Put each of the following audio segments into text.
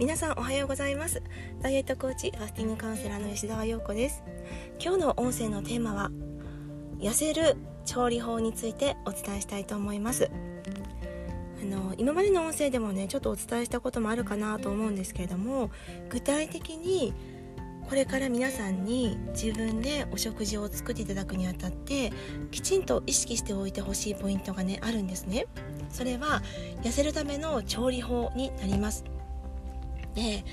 皆さんおはようございます。ダイエットコーチファスティングカウンセラーの吉澤陽子です。今日の音声のテーマは痩せる調理法についてお伝えしたいと思います。あの今までの音声でもねちょっとお伝えしたこともあるかなと思うんですけれども具体的にこれから皆さんに自分でお食事を作っていただくにあたってきちんと意識しておいてほしいポイントがねあるんですね。それは痩せるための調理法になります。で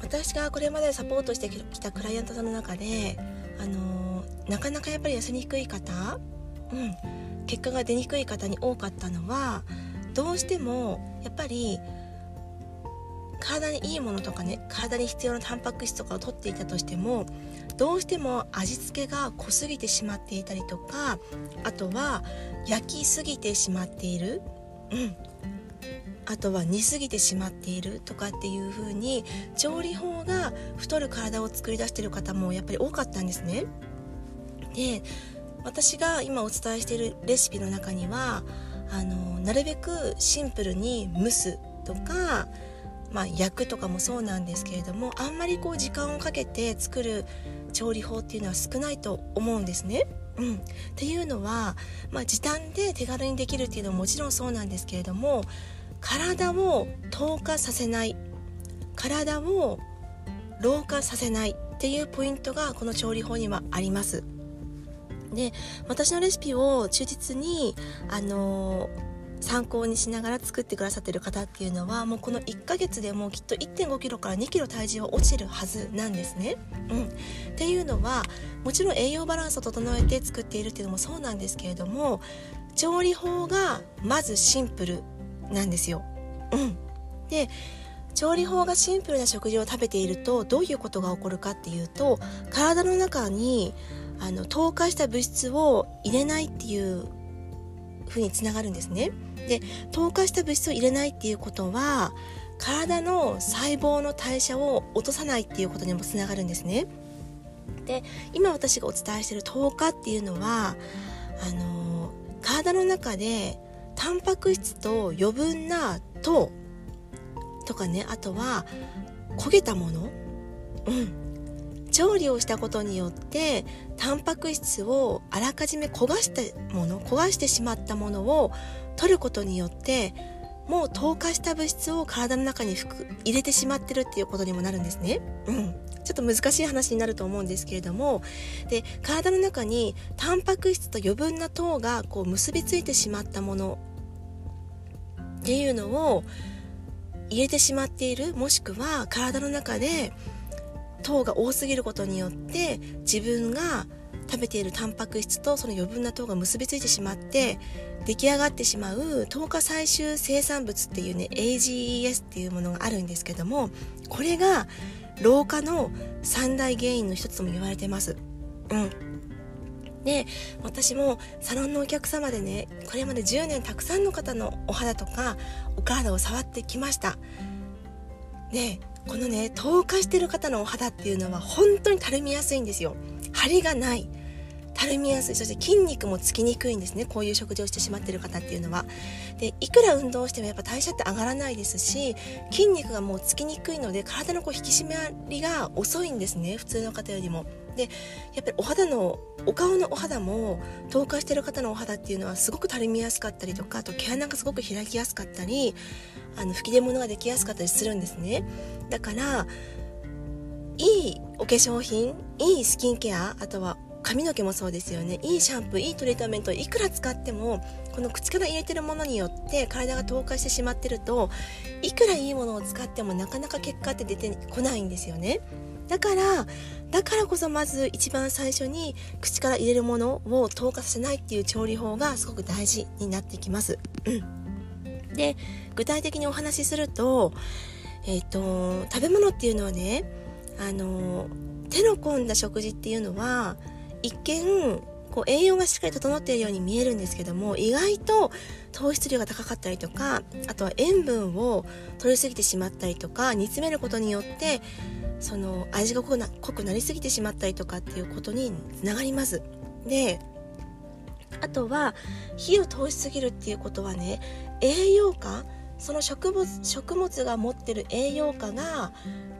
私がこれまでサポートしてきたクライアントさんの中であのなかなかやっぱり痩せにくい方、うん、結果が出にくい方に多かったのはどうしてもやっぱり体にいいものとかね体に必要なタンパク質とかを取っていたとしてもどうしても味付けが濃すぎてしまっていたりとかあとは焼きすぎてしまっている、うん、あとは煮すぎてしまっているとかっていう風に調理法が太る体を作り出してる方もやっぱり多かったんですね。で私が今お伝えしているレシピの中にはあのなるべくシンプルに蒸すとかまあ、焼くとかもそうなんですけれどもあんまりこう時間をかけて作る調理法っていうのは少ないと思うんですね。うん、っていうのは、まあ、時短で手軽にできるっていうのももちろんそうなんですけれども体を透過させない体を老化させないっていうポイントがこの調理法にはあります。で私のレシピを忠実にあの参考にしながら作ってくださってる方っていうのはもうこの1ヶ月でもうきっと1 5キロから2キロ体重は落ちるはずなんですね。うん、っていうのはもちろん栄養バランスを整えて作っているっていうのもそうなんですけれども調理法がまずシンプルなんですよ。うん、で調理法がシンプルな食事を食べているとどういうことが起こるかっていうと体の中にあの透過した物質を入れないっていうふうにつながるんですね。で透過した物質を入れないっていうことは体の細胞の代謝を落とさないっていうことにもつながるんですね。で今私がお伝えしている透過っていうのはあの体の中でタンパク質と余分な糖とかねあとは焦げたもの、うん、調理をしたことによってタンパク質をあらかじめ焦がしたもの焦がしてしまったものを取ることによってもう透過した物質を体の中に入れてしまってるっていうことにもなるんですね。うん。ちょっと難しい話になると思うんですけれども、で、体の中にタンパク質と余分な糖がこう結びついてしまったものっていうのを入れてしまっている、もしくは体の中で糖が多すぎることによって自分が食べているタンパク質とその余分な糖が結びついてしまって出来上がってしまう糖化最終生産物っていうね AGES っていうものがあるんですけどもこれが老化の三大原因の一つとも言われてます。うん。で私もサロンのお客様でねこれまで10年たくさんの方のお肌とかお体を触ってきました。でこのね透過してる方のお肌っていうのは本当にたるみやすいんですよ。張りがない。たるみやすいそして筋肉もつきにくいんですね。こういう食事をしてしまってる方っていうのは。でいくら運動してもやっぱ代謝って上がらないですし筋肉がもうつきにくいので体のこう引き締まりが遅いんですね。普通の方よりも。でやっぱりお肌のお顔のお肌も透過してる方のお肌っていうのはすごくたるみやすかったりとかあと毛穴がすごく開きやすかったりあの吹き出物ができやすかったりするんですね。だからいいお化粧品いいスキンケアあとは髪の毛もそうですよね。いいシャンプーいいトリートメントいくら使ってもこの口から入れてるものによって体が透過してしまってるといくらいいものを使ってもなかなか結果って出てこないんですよね。だからだからこそまず一番最初に口から入れるものを透過させないっていう調理法がすごく大事になってきます、うん、で具体的にお話しするとえっ、ー、と食べ物っていうのはねあの手の込んだ食事っていうのは一見こう栄養がしっかり整っているように見えるんですけども意外と糖質量が高かったりとかあとは塩分を取りすぎてしまったりとか煮詰めることによってその味が濃くな濃くなりすぎてしまったりとかっていうことにつながります。であとは火を通しすぎるっていうことはね栄養価その植物食物が持ってる栄養価が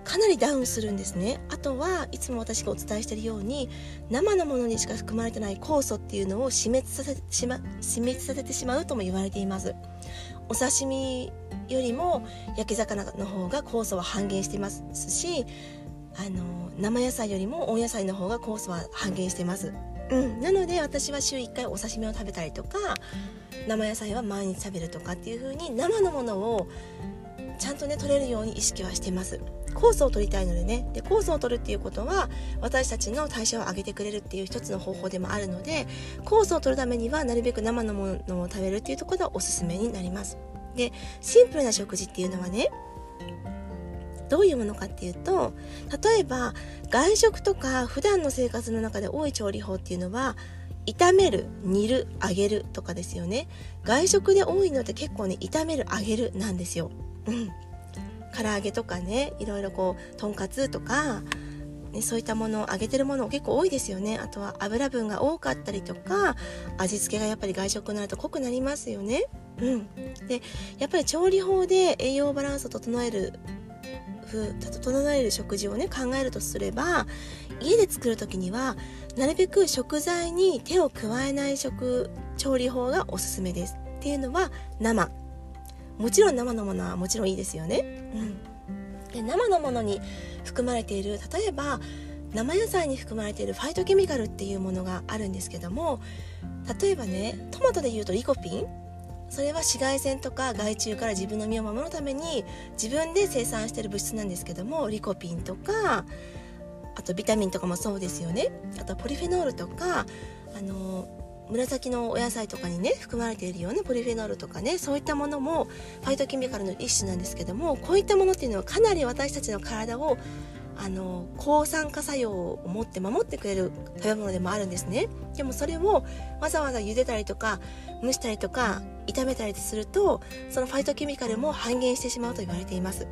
かなりダウンするんですね。あとはいつも私がお伝えしているように生のものにしか含まれてない酵素っていうのを死滅させしま死滅させてしまうとも言われています。お刺身よりも焼き魚の方が酵素は半減していますしあの生野菜よりも温野菜の方が酵素は半減しています。うん、なので私は週1回お刺身を食べたりとか生野菜は毎日食べるとかっていう風に生のものをちゃんとね取れるように意識はしてます。酵素を取りたいのでね。で酵素を取るっていうことは私たちの代謝を上げてくれるっていう一つの方法でもあるので酵素を取るためにはなるべく生のものを食べるっていうところがおすすめになります。でシンプルな食事っていうのはねどういうものかっていうと例えば外食とか普段の生活の中で多い調理法っていうのは炒める煮る揚げるとかですよね。外食で多いのって結構ね炒める揚げるなんですよ。うん。唐揚げとかねいろいろこうとんかつとかね、そういったものを揚げてるもの結構多いですよね。あとは油分が多かったりとか味付けがやっぱり外食になると濃くなりますよね。うん。でやっぱり調理法で栄養バランスを整える整える食事をね考えるとすれば家で作る時にはなるべく食材に手を加えない食調理法がおすすめです。っていうのは生。もちろん生のものはもちろんいいですよね、うん、で生のものに含まれている例えば生野菜に含まれているファイトケミカルっていうものがあるんですけども例えばねトマトでいうとリコピン。それは紫外線とか害虫から自分の身を守るために自分で生産してる物質なんですけどもリコピンとかあとビタミンとかもそうですよね。あとポリフェノールとかあの紫のお野菜とかにね含まれているようなポリフェノールとかねそういったものもファイトケミカルの一種なんですけどもこういったものっていうのはかなり私たちの体をあの抗酸化作用を持って守ってくれる食べ物でもあるんですね。でもそれをわざわざ茹でたりとか蒸したりとか炒めたりするとそのファイトケミカルも半減してしまうと言われています。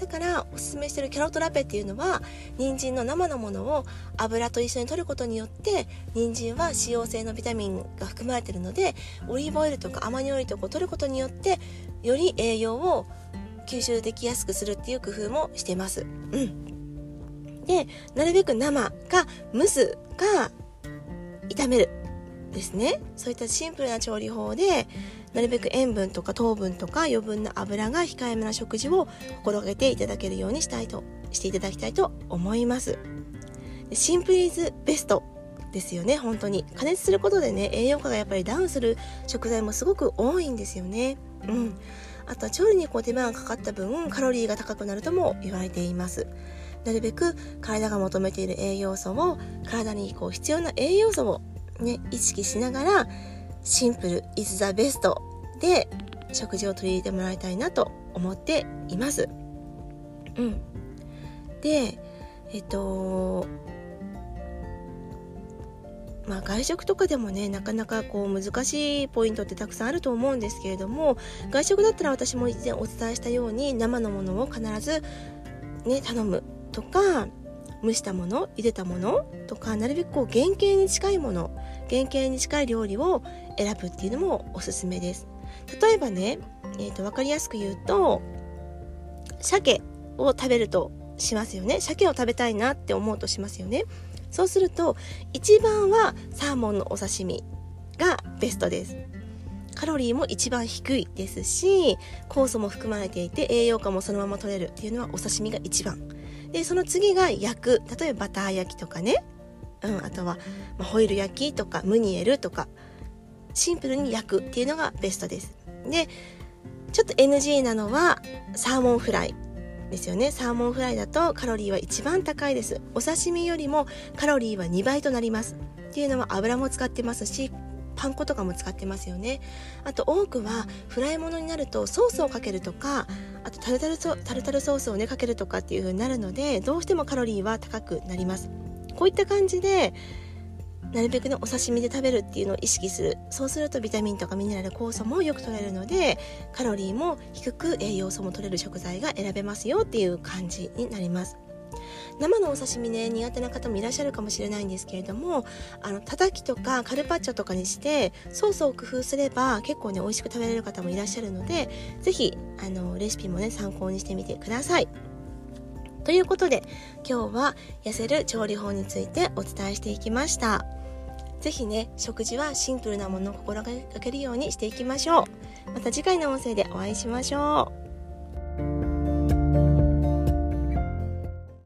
だからおすすめしてるキャロットラペっていうのは人参の生のものを油と一緒に摂ることによって人参は脂溶性のビタミンが含まれてるのでオリーブオイルとかアマニオイルとかを摂ることによってより栄養を吸収できやすくするっていう工夫もしてます。うんでなるべく生か蒸すか炒めるですねそういったシンプルな調理法でなるべく塩分とか糖分とか余分な油が控えめな食事を心がけていただけるようにしたいとしていただきたいと思います。シンプルイズベストですよね本当に。加熱することでね栄養価がやっぱりダウンする食材もすごく多いんですよね。うん。あとは調理にこう手間がかかった分カロリーが高くなるとも言われています。なるべく体が求めている栄養素を体にこう必要な栄養素を、ね、意識しながらシンプル is the best で食事を取り入れてもらいたいなと思っています。うん、でえっとまあ、外食とかでもねなかなかこう難しいポイントってたくさんあると思うんですけれども外食だったら私も以前お伝えしたように生のものを必ずね頼むとか蒸したもの茹でたものとかなるべくこう原型に近いもの原型に近い料理を選ぶっていうのもおすすめです。例えばね、えーと、分かりやすく言うと鮭を食べるとしますよね。鮭を食べたいなって思うとしますよね。そうすると一番はサーモンのお刺身がベストです。カロリーも一番低いですし酵素も含まれていて栄養価もそのまま取れるっていうのはお刺身が一番。でその次が焼く。例えばバター焼きとかね、うん、あとは、ホイル焼きとかムニエルとか。シンプルに焼くっていうのがベストです。でちょっと NG なのはサーモンフライですよね。サーモンフライだとカロリーは一番高いです。お刺身よりもカロリーは2倍となります。っていうのは油も使ってますしパン粉とかも使ってますよね。あと多くはフライものになるとソースをかけるとかあとタルタルソタルタルソースをねかけるとかっていう風になるのでどうしてもカロリーは高くなります。こういった感じでなるべくねお刺身で食べるっていうのを意識する。そうするとビタミンとかミネラル酵素もよく取れるのでカロリーも低く栄養素も取れる食材が選べますよっていう感じになります。生のお刺身ね苦手な方もいらっしゃるかもしれないんですけれどもあのたたきとかカルパッチョとかにしてソースを工夫すれば結構ね美味しく食べれる方もいらっしゃるので是非レシピもね参考にしてみてください。ということで今日は痩せる調理法についてお伝えしていきました。是非ね食事はシンプルなものを心がけるようにしていきましょう。また次回の音声でお会いしましょう。